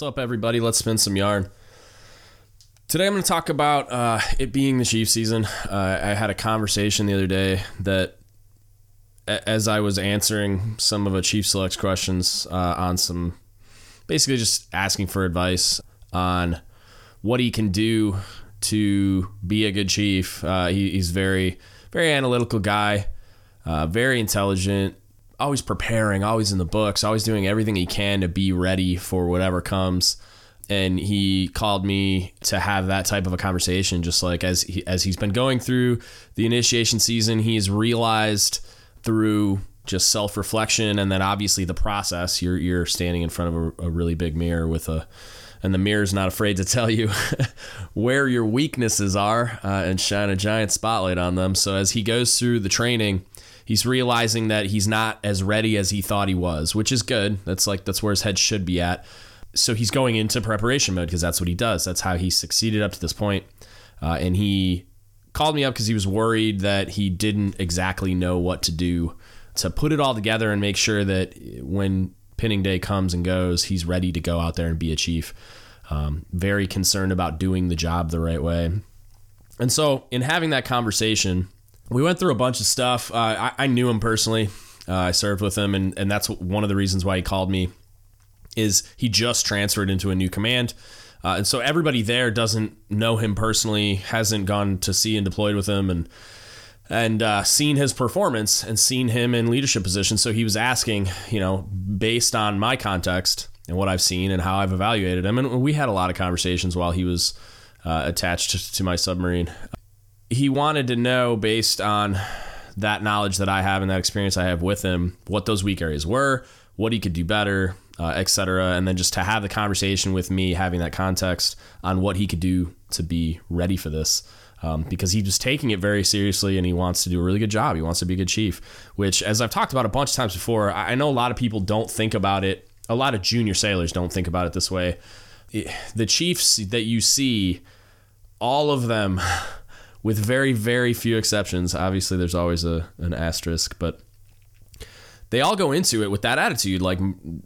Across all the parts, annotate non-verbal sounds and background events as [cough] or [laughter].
What's up, everybody? Let's spin some yarn. Today, I'm going to talk about uh, it being the Chief season. Uh, I had a conversation the other day that, as I was answering some of a Chief Selects questions uh, on some, basically just asking for advice on what he can do to be a good Chief. Uh, he, he's very, very analytical guy, uh, very intelligent, always preparing, always in the books, always doing everything he can to be ready for whatever comes. And he called me to have that type of a conversation, just like as he, as he's been going through the initiation season, he's realized through just self reflection and then obviously the process. You're you're standing in front of a, a really big mirror with a and the mirror's not afraid to tell you [laughs] where your weaknesses are uh, and shine a giant spotlight on them. So as he goes through the training, he's realizing that he's not as ready as he thought he was, which is good. That's like that's where his head should be at. So he's going into preparation mode because that's what he does. That's how he succeeded up to this point. Uh, and he called me up because he was worried that he didn't exactly know what to do to put it all together and make sure that when pinning day comes and goes, he's ready to go out there and be a chief. Um, very concerned about doing the job the right way. And so, in having that conversation, we went through a bunch of stuff. Uh, I, I, knew him personally. Uh, I served with him, and, and that's one of the reasons why he called me. Is he just transferred into a new command, uh, and so everybody there doesn't know him personally, hasn't gone to sea and deployed with him, and and uh, seen his performance and seen him in leadership positions. So he was asking, you know, based on my context and what I've seen and how I've evaluated him, and we had a lot of conversations while he was uh, attached to my submarine he wanted to know based on that knowledge that I have and that experience I have with him, what those weak areas were, what he could do better, uh, etc. And then just to have the conversation with me, having that context on what he could do to be ready for this. Um, because he was taking it very seriously and he wants to do a really good job. He wants to be a good chief, which, as I've talked about a bunch of times before, I know a lot of people don't think about it. A lot of junior sailors don't think about it this way. The chiefs that you see, all of them with very, very few exceptions. Obviously, there's always a, an asterisk, but they all go into it with that attitude. Like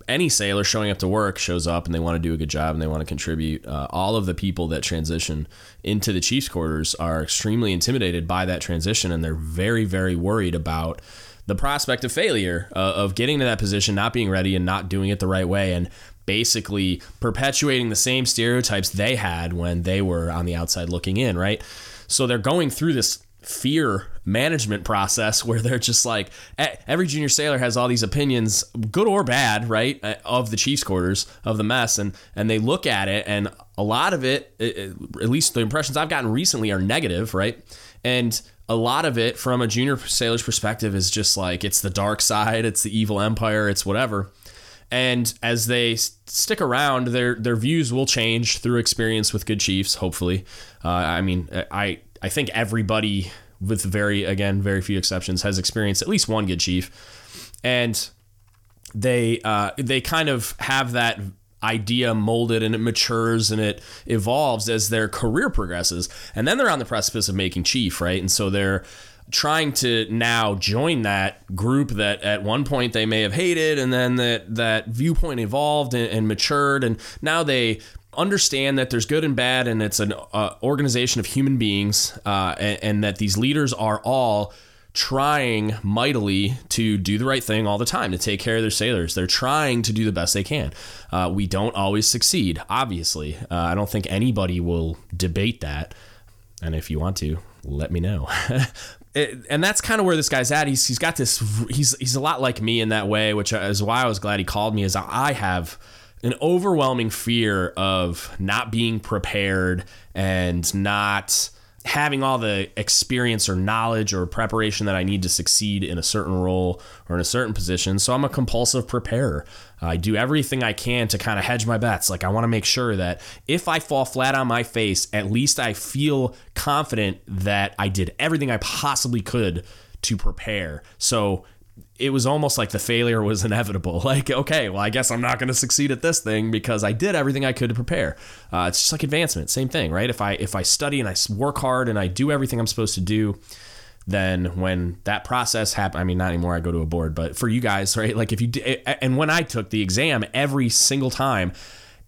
any sailor showing up to work shows up and they want to do a good job and they want to contribute. Uh, all of the people that transition into the Chiefs' quarters are extremely intimidated by that transition and they're very, very worried about the prospect of failure, uh, of getting to that position, not being ready and not doing it the right way. And basically perpetuating the same stereotypes they had when they were on the outside looking in, right? So they're going through this fear management process where they're just like every junior sailor has all these opinions good or bad right uh, of the chiefs quarters of the mess and and they look at it and a lot of it at least the impressions i've gotten recently are negative right? And a lot of it from a junior sailor's perspective is just like it's the dark side it's the evil empire it's whatever and as they stick around, their their views will change through experience with good chiefs. Hopefully, uh, I mean, I I think everybody, with very again very few exceptions, has experienced at least one good chief, and they uh, they kind of have that idea molded and it matures and it evolves as their career progresses. And then they're on the precipice of making chief right? And so they're trying to now join that group that at one point they may have hated and then that that viewpoint evolved and, and matured and now they understand that there's good and bad and it's an uh, organization of human beings uh, and, and that these leaders are all trying mightily to do the right thing all the time to take care of their sailors. They're trying to do the best they can. Uh, we don't always succeed, obviously. Uh, I don't think anybody will debate that. And if you want to, let me know. [laughs] it, and that's kind of where this guy's at. He's he's got this. He's he's a lot like me in that way, which is why I was glad he called me. Is I have an overwhelming fear of not being prepared and not having all the experience or knowledge or preparation that I need to succeed in a certain role or in a certain position. So I'm a compulsive preparer. I do everything I can to kind of hedge my bets. Like I want to make sure that if I fall flat on my face, at least I feel confident that I did everything I possibly could to prepare. So it was almost like the failure was [laughs] inevitable. Like, okay, well, I guess I'm not going to succeed at this thing because I did everything I could to prepare. Uh, it's just like advancement, same thing, right? If I if I study and I work hard and I do everything I'm supposed to do, then when that process happened, I mean, not anymore. I go to a board, but for you guys, [laughs] right? Like if you and when I took the exam, every single time,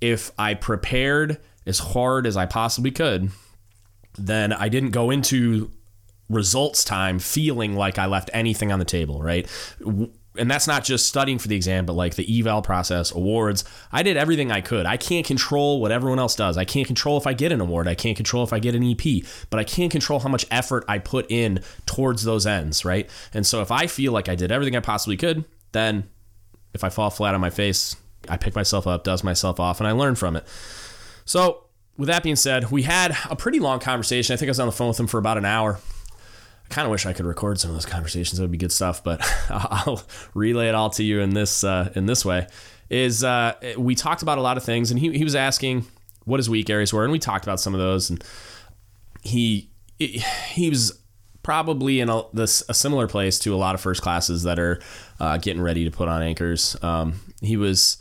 if I prepared as hard as I possibly could, then I didn't go into results time feeling like I left anything on the table, right? And that's not just studying for the exam, but like the eval process, awards. I did everything I could. I can't control what everyone else does. I can't control if I get an award. I can't control if I get an EP, but I can't control how much effort I put in towards those ends, right? And so if I feel like I did everything I possibly could, then if I fall flat on my face, I pick myself up, dust myself off, and I learn from it. So, with that being said, we had a pretty long conversation. I think I was on the phone with him for about an hour. I kind of wish I could record some of those conversations. That would be good stuff, but [laughs] I'll relay it all to you in this uh, in this way. Is uh, we talked about a lot of things, and he, he was asking what his weak areas were, and we talked about some of those, and he he was probably in a, this, a similar place to a lot of first classes that are uh, getting ready to put on anchors. Um, he was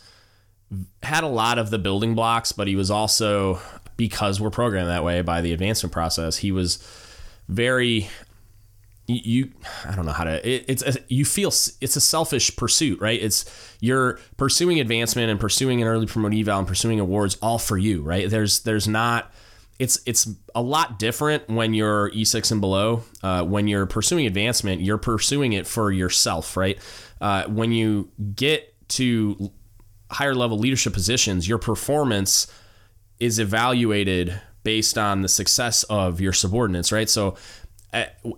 had a lot of the building blocks, but he was also because we're programmed that way by the advancement process. He was very you i don't know how to it, it's a, you feel it's a selfish pursuit right it's you're pursuing advancement and pursuing an early promote eval and pursuing awards all for you right there's there's not it's it's a lot different when you're E6 and below. Uh, when you're pursuing advancement, you're pursuing it for yourself, right? Uh, when you get to higher level leadership positions, your performance is evaluated based on the success of your subordinates, right? So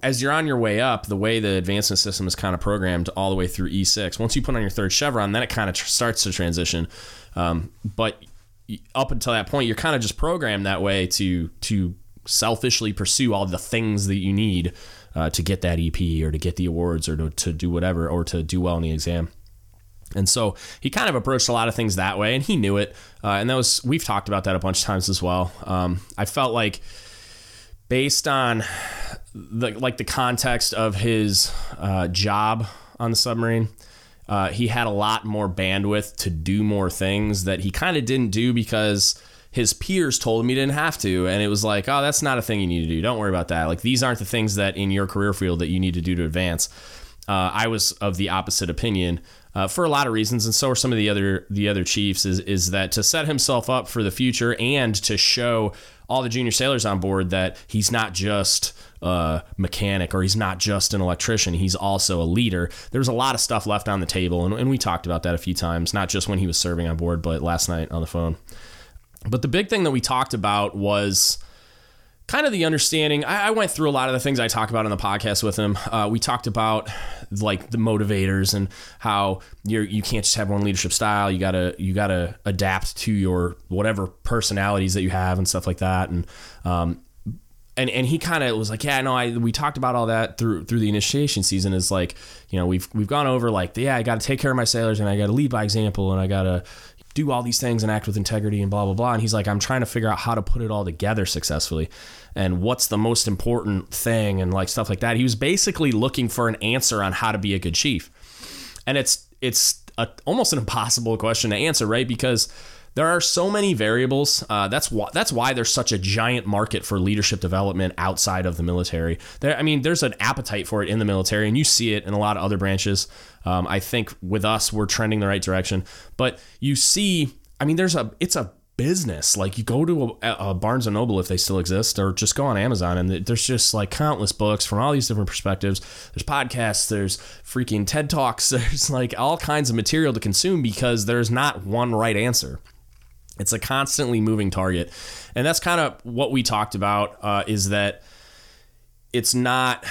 as you're on your way up, the way the advancement system is kind of programmed all the way through E6. Once you put on your third chevron, then it kind of tr- starts to transition. Um, but up until that point, you're kind of just programmed that way to to selfishly pursue all the things that you need uh, to get that EP or to get the awards or to, to do whatever or to do well in the exam. And so he kind of approached a lot of things that way, and he knew it. Uh, and that was we've talked about that a bunch of times as well. Um, I felt like based on the like the context of his uh, job on the submarine, uh, he had a lot more bandwidth to do more things that he kind of didn't do because his peers told him he didn't have to. And it was like, oh, that's not a thing you need to do. Don't worry about that. Like, these aren't the things that in your career field that you need to do to advance. Uh, I was of the opposite opinion uh, for a lot of reasons, and so are some of the other the other chiefs. Is is that to set himself up for the future and to show all the junior sailors on board that he's not just a mechanic or he's not just an electrician. He's also a leader. There's a lot of stuff left on the table, and, and we talked about that a few times, not just when he was serving on board, but last night on the phone. But the big thing that we talked about was kind of the understanding. I, I, went through a lot of the things I talk about in the podcast with him. Uh, we talked about like the motivators and how you're you can't just have one leadership style. You gotta you gotta adapt to your whatever personalities that you have and stuff like that. And um, and and he kind of was like, yeah, no, I we talked about all that through through the initiation season. Is like, you know, we've we've gone over like, yeah, I got to take care of my sailors and I got to lead by example and I got to do all these things and act with integrity and blah blah blah. And he's like, I'm trying to figure out how to put it all together successfully, and what's the most important thing and like stuff like that. He was basically looking for an answer on how to be a good chief, and it's it's a, almost an impossible question to answer, right? Because there are so many variables. Uh, that's why that's why there's such a giant market for leadership development outside of the military. There, I mean, there's an appetite for it in the military, and you see it in a lot of other branches. Um, I think with us, we're trending the right direction. But you see, I mean, there's a it's a business. Like you go to a, a, Barnes and Noble if they still exist, or just go on Amazon, and there's just like countless books from all these different perspectives. There's podcasts, there's freaking TED talks, [laughs] there's like all kinds of material to consume because there's not one right answer. It's a constantly moving target, and that's kind of what we talked about. Uh, is that it's not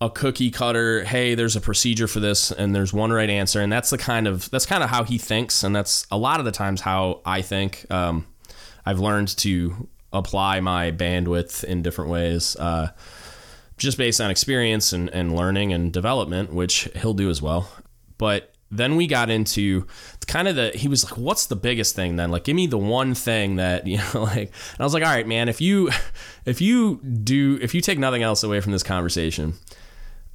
a cookie cutter hey there's a procedure for this and there's one right answer. And that's the kind of that's kind of how he thinks. And that's a lot of the times how i think. Um, i've learned to apply my bandwidth in different ways uh, just based on experience and, and learning and development which he'll do as well. But then we got into kind of the he was like what's the biggest thing then like give me the one thing that [laughs] you know like and i was like all right man if you [laughs] if you do if you take nothing else away from this conversation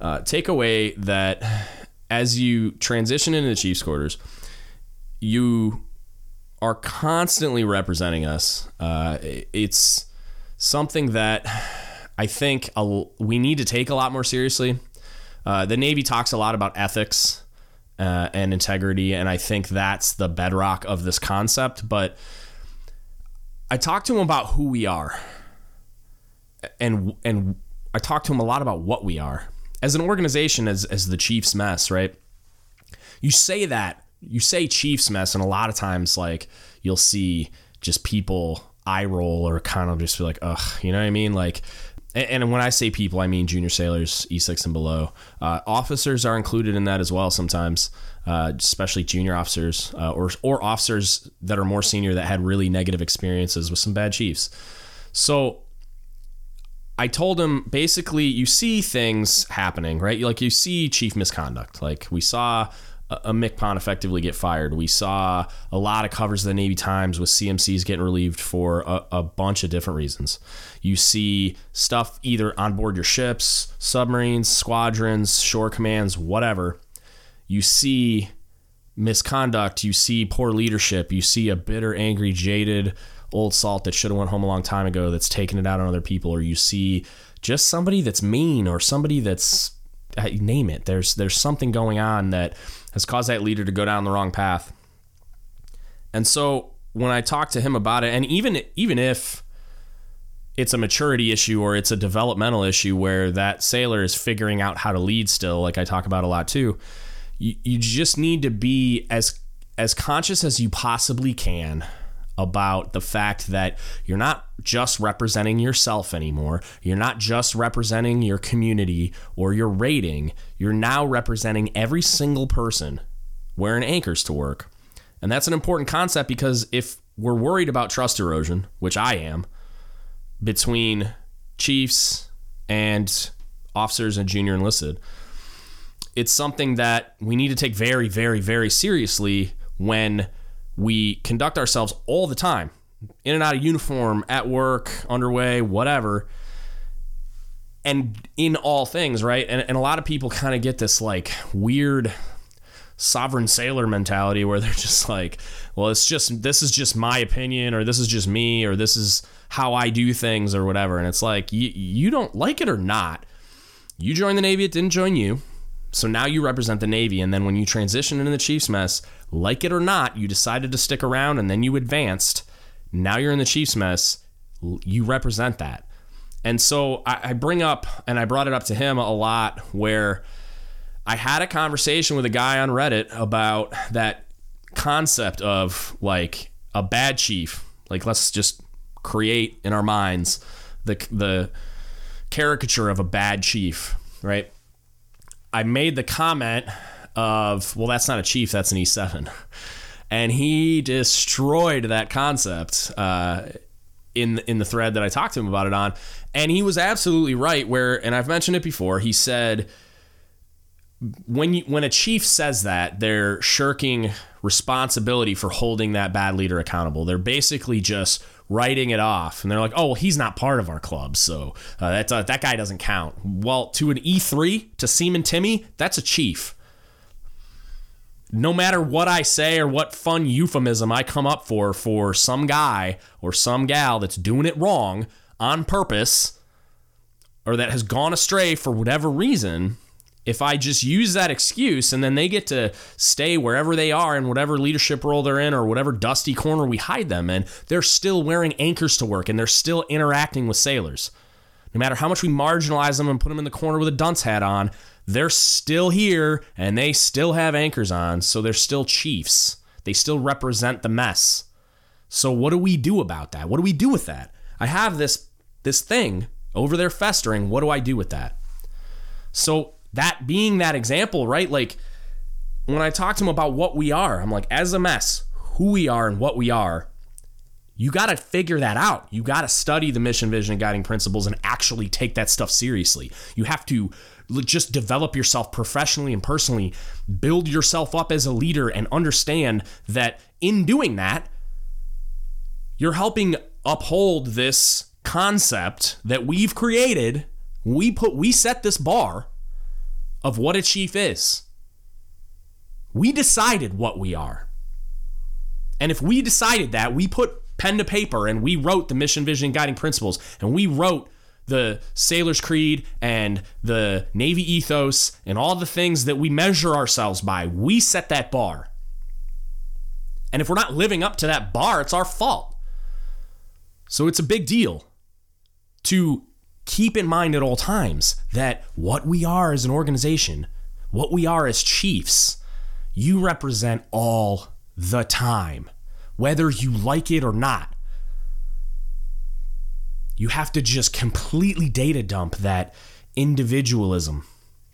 uh, take away that as you transition into the Chiefs quarters, you are constantly representing us. Uh, it's something that I think we need to take a lot more seriously. Uh, the Navy talks a lot about ethics uh, and integrity. And I think that's the bedrock of this concept. But I talked to him about who we are. And, and I talked to him a lot about what we are. As an organization, as, as the Chiefs mess, right? You say that, you say Chiefs mess, and a lot of times, like, you'll see just people eye roll or kind of just be like, ugh, you know what I mean? Like, and when I say people, I mean junior sailors, E6 and below. Uh, officers are included in that as well sometimes, uh, especially junior officers uh, or, or officers that are more senior that had really negative experiences with some bad chiefs. So I told him basically, you see things happening, right? Like you see chief misconduct. Like we saw a MCPON effectively get fired. We saw a lot of covers of the Navy Times with CMCs getting relieved for a, a, bunch of different reasons. You see stuff either on board your ships, submarines, squadrons, shore commands, whatever. You see misconduct. You see poor leadership. You see a bitter, angry, jaded old salt that should have went home a long time ago that's taking it out on other people. Or you see just somebody that's mean or somebody that's name it. There's there's something going on that has caused that leader to go down the wrong path. And so when I talk to him about it, and even even if it's a maturity issue or it's a developmental issue where that sailor is figuring out how to lead still, like I talk about a lot too, you, you just need to be as as conscious as you possibly can about the fact that you're not just representing yourself anymore. You're not just representing your community or your rating. You're now representing every single person wearing anchors to work. And that's an important concept because if we're worried about trust erosion, which I am, between chiefs and officers and junior enlisted, it's something that we need to take very, very, very seriously when we conduct ourselves all the time, in and out of uniform, at work, underway, whatever, and in all things, right? And, and a lot of people kind of get this like weird sovereign sailor mentality where they're [laughs] just like, well, it's just, this is just my opinion, or this is just me, or this is how I do things, or whatever. And it's like, you, you don't like it or not. You joined the Navy, it didn't join you. So now you represent the Navy. And then when you transition into the Chiefs mess, like it or not, you decided to stick around and then you advanced. Now you're in the Chiefs mess. You represent that. And so I, bring up, and I brought it up to him a lot, where I had a conversation with a guy on Reddit about that concept of like a bad chief. Like, let's just create in our minds the, the caricature of a bad chief, right? I made the comment of, well, that's not a chief, that's an E7. And he destroyed that concept uh, in in the thread that I talked to him about it on, and he was absolutely right. Where, and I've mentioned it before, he said when you, when a chief says that, they're shirking responsibility for holding that bad leader accountable. They're basically just writing it off, and they're like, "Oh, well, he's not part of our club, so uh, that's uh, that guy doesn't count." Well, to an E three, to Seaman Timmy, that's a chief. No matter what I say or what fun euphemism I come up for for some guy or some gal that's doing it wrong on purpose or that has gone astray for whatever reason, if I just use that excuse and then they get to stay wherever they are in whatever leadership role they're in or whatever dusty corner we hide them in, they're still wearing anchors to work and they're still interacting with sailors. No matter how much we marginalize them and put them in the corner with a dunce hat on, they're still here and they still have anchors on, so they're still chiefs. They still represent the mess. So what do we do about that? What do we do with that? I have this this thing over there festering. What do I do with that? So that being that example, right? Like when I talk to him about what we are, I'm like, as a mess, who we are and what we are, you got to figure that out. You got to study the mission, vision, and guiding principles and actually take that stuff seriously. You have to just develop yourself professionally and personally, build yourself up as a leader, and understand that in doing that, you're helping uphold this concept that we've created. We put, we set this bar of what a chief is. We decided what we are. And if we decided that, we put pen to paper and we wrote the mission, vision, guiding principles, and we wrote the sailor's creed and the Navy ethos and all the things that we measure ourselves by. We set that bar. And if we're not living up to that bar, it's our fault. So it's a big deal to keep in mind at all times that what we are as an organization, what we are as chiefs, you represent all the time, whether you like it or not. You have to just completely data dump that individualism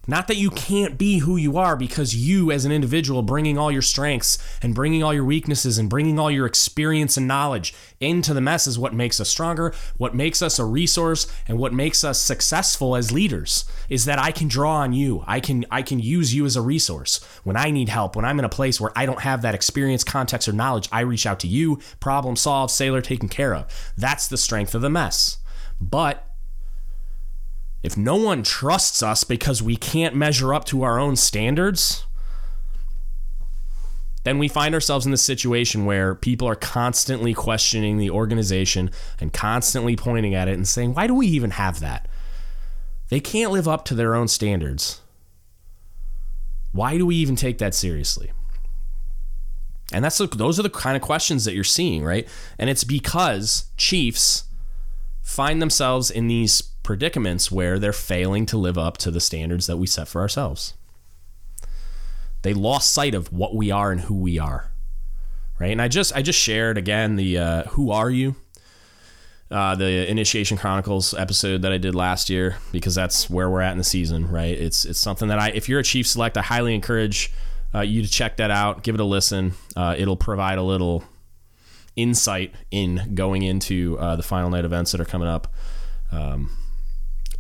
not that you can't be who you are because you, as an individual, bringing all your strengths and bringing all your weaknesses and bringing all your experience and knowledge into the mess is what makes us stronger, what makes us a resource, and what makes us successful as leaders. Is that I can draw on you. I can I can use you as a resource when I need help. When I'm in a place where I don't have that experience, context, or knowledge, I reach out to you. Problem solved. Sailor taken care of. That's the strength of the mess. But if no one trusts us because we can't measure up to our own standards, then we find ourselves in this situation where people are constantly questioning the organization and constantly pointing at it and saying, why do we even have that? They can't live up to their own standards. Why do we even take that seriously? And that's those are the kind of questions that you're seeing, right? And it's because chiefs find themselves in these predicaments where they're failing to live up to the standards that we set for ourselves. They lost sight of what we are and who we are. Right? And I just I just shared again the uh, who are you? Uh, the Initiation Chronicles episode that I did last year because that's where we're at in the season, right? It's it's something that I if you're a chief select, I highly encourage uh, you to check that out, give it a listen. Uh, it'll provide a little insight in going into uh, the final night events that are coming up. Um,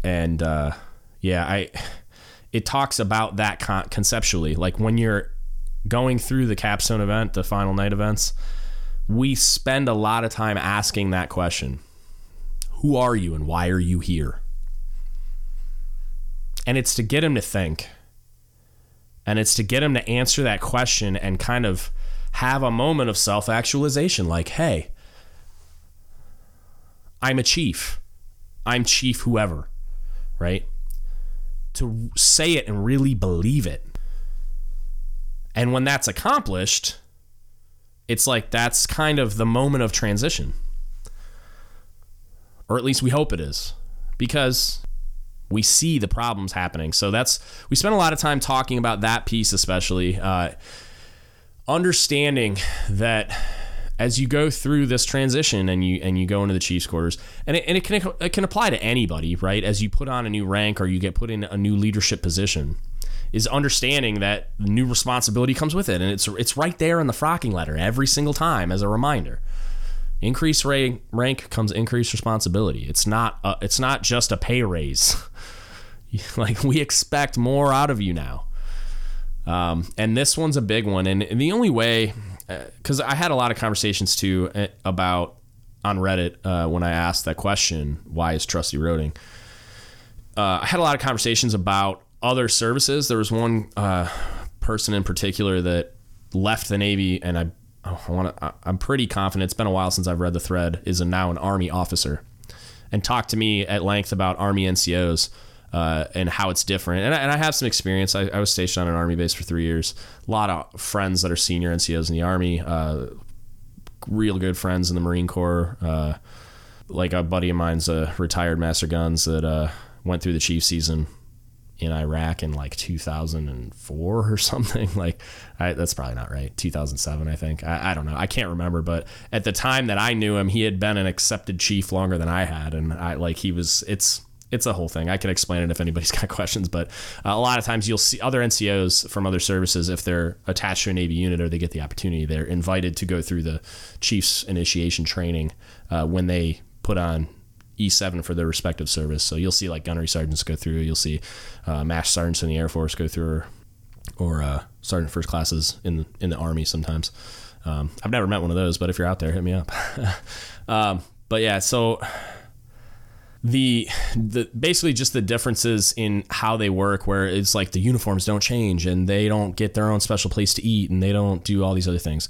and uh, yeah, I it talks about that con- conceptually. Like when you're going through the capstone event, the final night events, we spend a lot of time asking that question: Who are you, and why are you here? And it's to get him to think. And it's to get him to answer that question and kind of have a moment of self actualization like, hey, I'm a chief. I'm chief whoever right? To say it and really believe it. And when that's accomplished, it's like that's kind of the moment of transition. Or at least we hope it is. Because we see the problems happening. So that's we spent a lot of time talking about that piece, especially uh, understanding that as you go through this transition and you and you go into the Chiefs quarters, and it, and it can it can apply to anybody, right? As you put on a new rank or you get put in a new leadership position, is understanding that new responsibility comes with it, and it's it's right there in the frocking letter every single time as a reminder. Increased rank, rank comes increased responsibility. It's not a, it's not just a pay raise. [laughs] like we expect more out of you now. Um, and this one's a big one. And, and the only way because I had a lot of conversations too eh, about on Reddit uh, when I asked that question, why is Trusty roading? Uh, I had a lot of conversations about other services. There was one uh, person in particular that left the Navy, and I, I want to. I'm pretty confident. It's been a while since I've read the thread. Is now an Army officer, and talked to me at length about Army NCOs uh, and how it's different. And I, and I have some experience. I, I, was stationed on an army base for three years. A lot of friends that are senior NCOs in the army. Uh, real good friends in the Marine Corps. Uh, like a buddy of mine's a retired master guns that uh, went through the chief season in Iraq in like 2004 or [laughs] something. Like I, that's probably not right. 2007, I think. I, I, don't know. I can't remember. But at the time that I knew him, he had been an accepted chief longer than I had, and I like he was. It's it's a whole thing. I can explain it if anybody's [laughs] got questions, but uh, a lot of times you'll see other NCOs from other services if they're attached to a Navy unit or they get the opportunity, they're invited to go through the Chiefs initiation training uh, when they put on E7 for their respective service. So you'll see like gunnery sergeants go through, you'll see uh, master sergeants in the Air Force go through, or, or uh, sergeant first classes in in the Army sometimes. Um, I've never met one of those, but if you're out there, hit me up. [laughs] um, but yeah, so the the basically just the differences in how they work where it's like the uniforms don't change and they don't get their own special place to eat and they don't do all these other things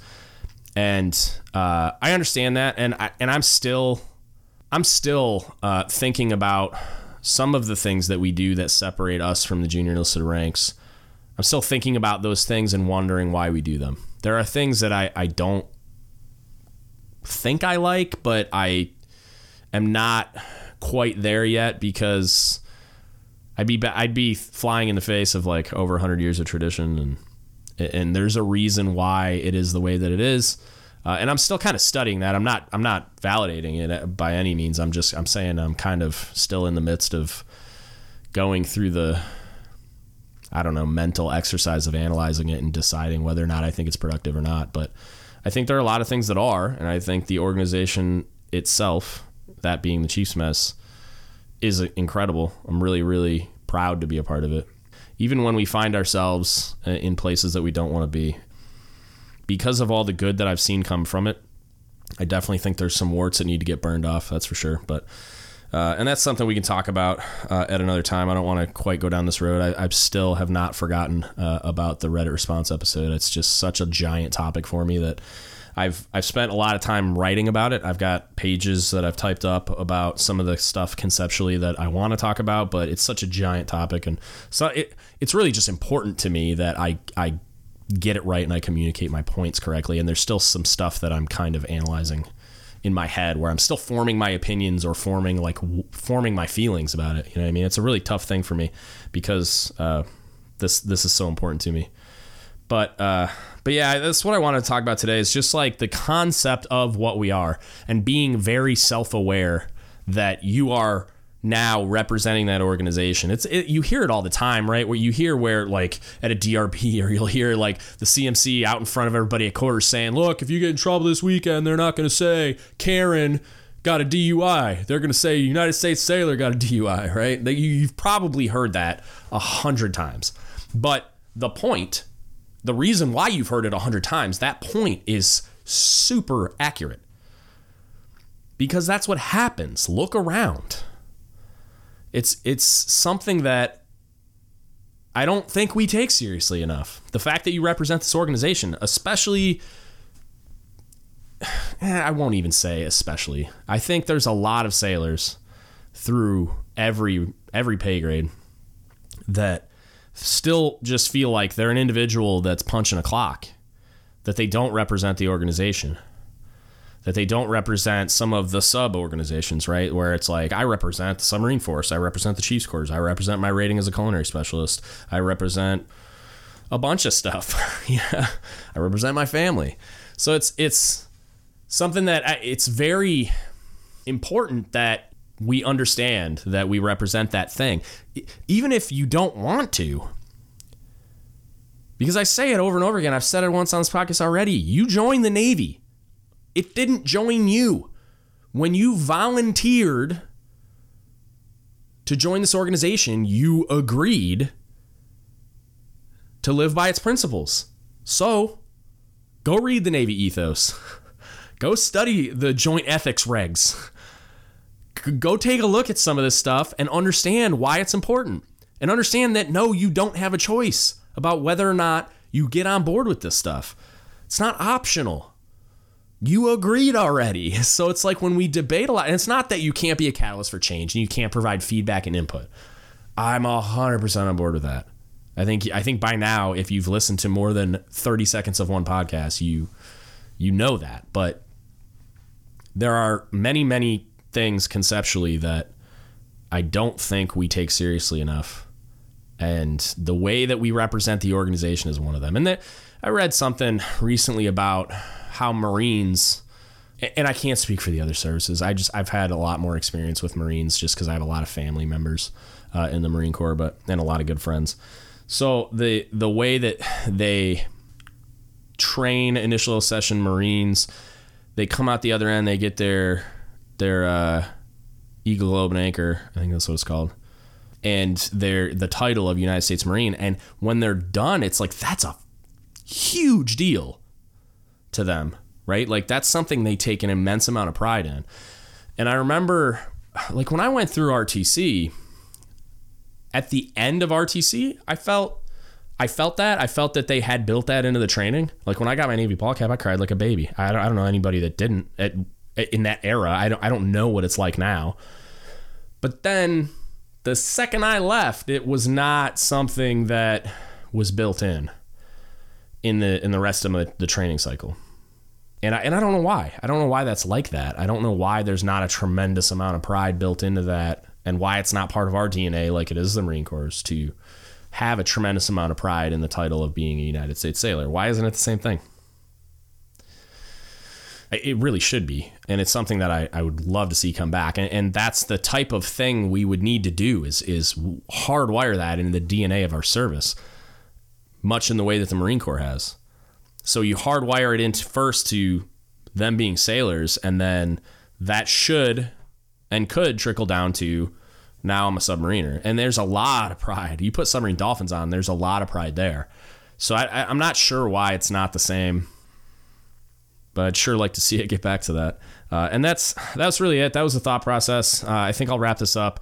and uh, I understand that and I, and I'm still I'm still uh, thinking about some of the things that we do that separate us from the junior enlisted ranks. I'm still thinking about those things and wondering why we do them. There are things that I, I don't think I like, but I am not quite there yet because I'd be I'd be flying in the face of like over 100 years of tradition and and there's a reason why it is the way that it is. Uh, and I'm still kind of studying that. I'm not I'm not validating it by any means. I'm just I'm saying I'm kind of still in the midst of going through the I don't know mental exercise of analyzing it and deciding whether or not I think it's productive or not. But I think there are a lot of things that are, and I think the organization itself, that being the Chiefs mess, is incredible. I'm really really proud to be a part of it. Even when we find ourselves uh, in places that we don't want to be, because of all the good that I've seen come from it, I definitely think there's some warts that need to get burned off. That's for sure. But uh, and that's something we can talk about uh, at another time. I don't want to quite go down this road. I, I still have not forgotten uh, about the Reddit response episode. It's just such a giant topic for me that I've I've spent a lot of time writing about it. I've got pages that I've typed up about some of the stuff conceptually that I want to talk about, but it's such a giant topic, and so it it's really just important to me that I I get it right and I communicate my points correctly. And there's still some stuff that I'm kind of analyzing in my head where I'm still forming my opinions or forming like w- forming my feelings about it. You know what I mean? It's a really tough thing for me because uh, this this is so important to me. But uh, but yeah, that's what I want to talk about today. Is just like the concept of what we are and being very self aware that you are now representing that organization. It's it, you hear it all the time, right? Where you hear where like at a DRB [laughs] or you'll hear like the CMC out in front of everybody at quarters saying, "Look, if you get in trouble this weekend, they're not going to say Karen got a DUI. They're going to say United States sailor got a DUI, right? You've probably heard that a hundred times. But the point, the reason why you've heard it a hundred times, that point is super accurate. Because that's what happens. Look around it's it's something that I don't think we take seriously enough. The fact that you represent this organization, especially [sighs] eh, I won't even say especially. I think there's a lot of sailors through every every pay grade that still just feel like they're an individual that's punching a clock, that they don't represent the organization that they don't represent some of the sub organizations, right? Where it's like, I represent the Submarine Force, I represent the Chiefs Corps, I represent my rating as a culinary specialist, I represent a bunch of stuff. [laughs] yeah, I represent my family. So it's it's something that I, it's very important that we understand that we represent that thing, even if you don't want to. Because I say it over and over again. I've said it once on this podcast already. You join the Navy it didn't join you. When you volunteered to join this organization, you agreed to live by its principles. So, go read the Navy ethos. [laughs] Go study the joint ethics regs. [laughs] Go take a look at some of this stuff and understand why it's important. And understand that no, you don't have a choice about whether or not you get on board with this stuff. It's not optional you agreed already. [laughs] So it's like when we debate a lot, and it's not that you can't be a catalyst for change and you can't provide feedback and input. I'm 100% on board with that. I think I think by now if you've listened to more than 30 seconds of one podcast, you you know that. But there are many many things conceptually that I don't think we take seriously enough. And the way that we represent the organization is one of them. And that I read something recently about how Marines and I can't speak for the other services. I just I've had a lot more experience with Marines just because I have a lot of family members uh, in the Marine Corps, but and a lot of good friends. So the the way that they train initial accession Marines, they come out the other end, they get their their uh, Eagle Globe and Anchor, I think that's what it's called, and they're the title of United States Marine. And when they're done, it's like that's a huge deal to them, right? Like that's something they take an immense amount of pride in. And I remember like when I went through RTC, at the end of RTC, I felt I felt that. I felt that they had built that into the training. Like when I got my Navy ball cap, I cried like a baby. I don't, I don't know anybody that didn't. At in that era. I don't I don't know what it's like now. But then the second I left, it was not something that was built in in the in the rest of the, the training cycle. And I, and I don't know why. I don't know why that's like that. I don't know why there's not a tremendous amount of pride built into that and why it's not part of our DNA like it is the Marine Corps to have a tremendous amount of pride in the title of being a United States sailor. Why isn't it the same thing? It really should be. And it's something that I, I would love to see come back. And, and that's the type of thing we would need to do is, is hardwire that into the DNA of our service, much in the way that the Marine Corps has. So you hardwire it into first to them being sailors, and then that should and could trickle down to now I'm a submariner. And there's a lot of pride. You put submarine dolphins on, there's a lot of pride there. So I, I'm not sure why it's not the same but I'd sure like to see it get back to that. Uh, and that's that's really it. That was the thought process. Uh, I think I'll wrap this up.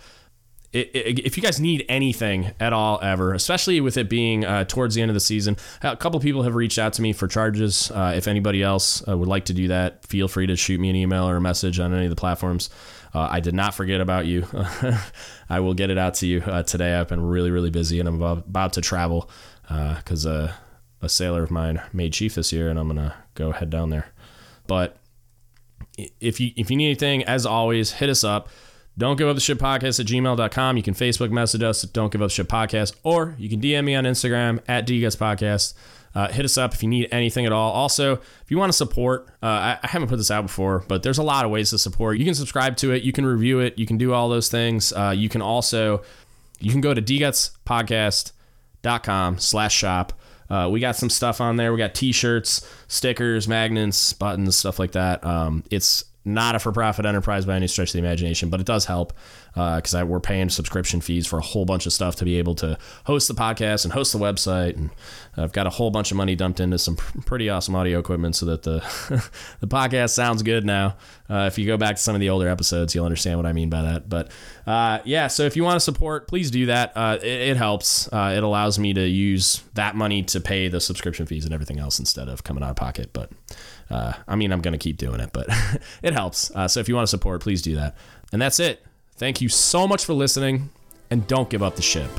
It, it, if you guys need anything at all ever, especially with it being uh, towards the end of the season, a couple people have reached out to me for charges. Uh, if anybody else uh, would like to do that, feel free to shoot me an email or a message on any of the platforms. Uh, I did not forget about you. [laughs] I will get it out to you today. I've been really, really busy and I'm about, about to travel because a sailor of mine made chief this year and I'm going to go head down there. But if you if you need anything, as always, hit us up. Don't give up the ship podcast at gmail.com. You can Facebook message us at Don't Give Up Ship Podcast, or you can DM me on Instagram at DGuts Podcast. Uh, hit us up if you need anything at all. Also, if you want to support, uh, I, I, haven't put this out before, but there's a lot of ways to support. You can subscribe to it, you can review it, you can do all those things. Uh, you can also you can go to dgutspodcast.com slash shop. Uh, we got some stuff on there. We got T-shirts, stickers, magnets, buttons, stuff like that. Um, it's not a for-profit enterprise by any stretch of the imagination, but it does help because uh, we're paying subscription fees for a whole bunch of stuff to be able to host the podcast and host the website. And I've got a whole bunch of money dumped into some pretty awesome audio equipment so that the [laughs] the podcast sounds good now. Uh, if you go back to some of the older episodes, you'll understand what I mean by that. But uh, yeah, so if you want to support, please do that. Uh, it, it, helps. Uh, it allows me to use that money to pay the subscription fees and everything else instead of coming out of pocket. But uh, I mean, I'm going to keep doing it, but [laughs] it helps. Uh, so if you want to support, please do that. And that's it. Thank you so much for listening, and don't give up the ship.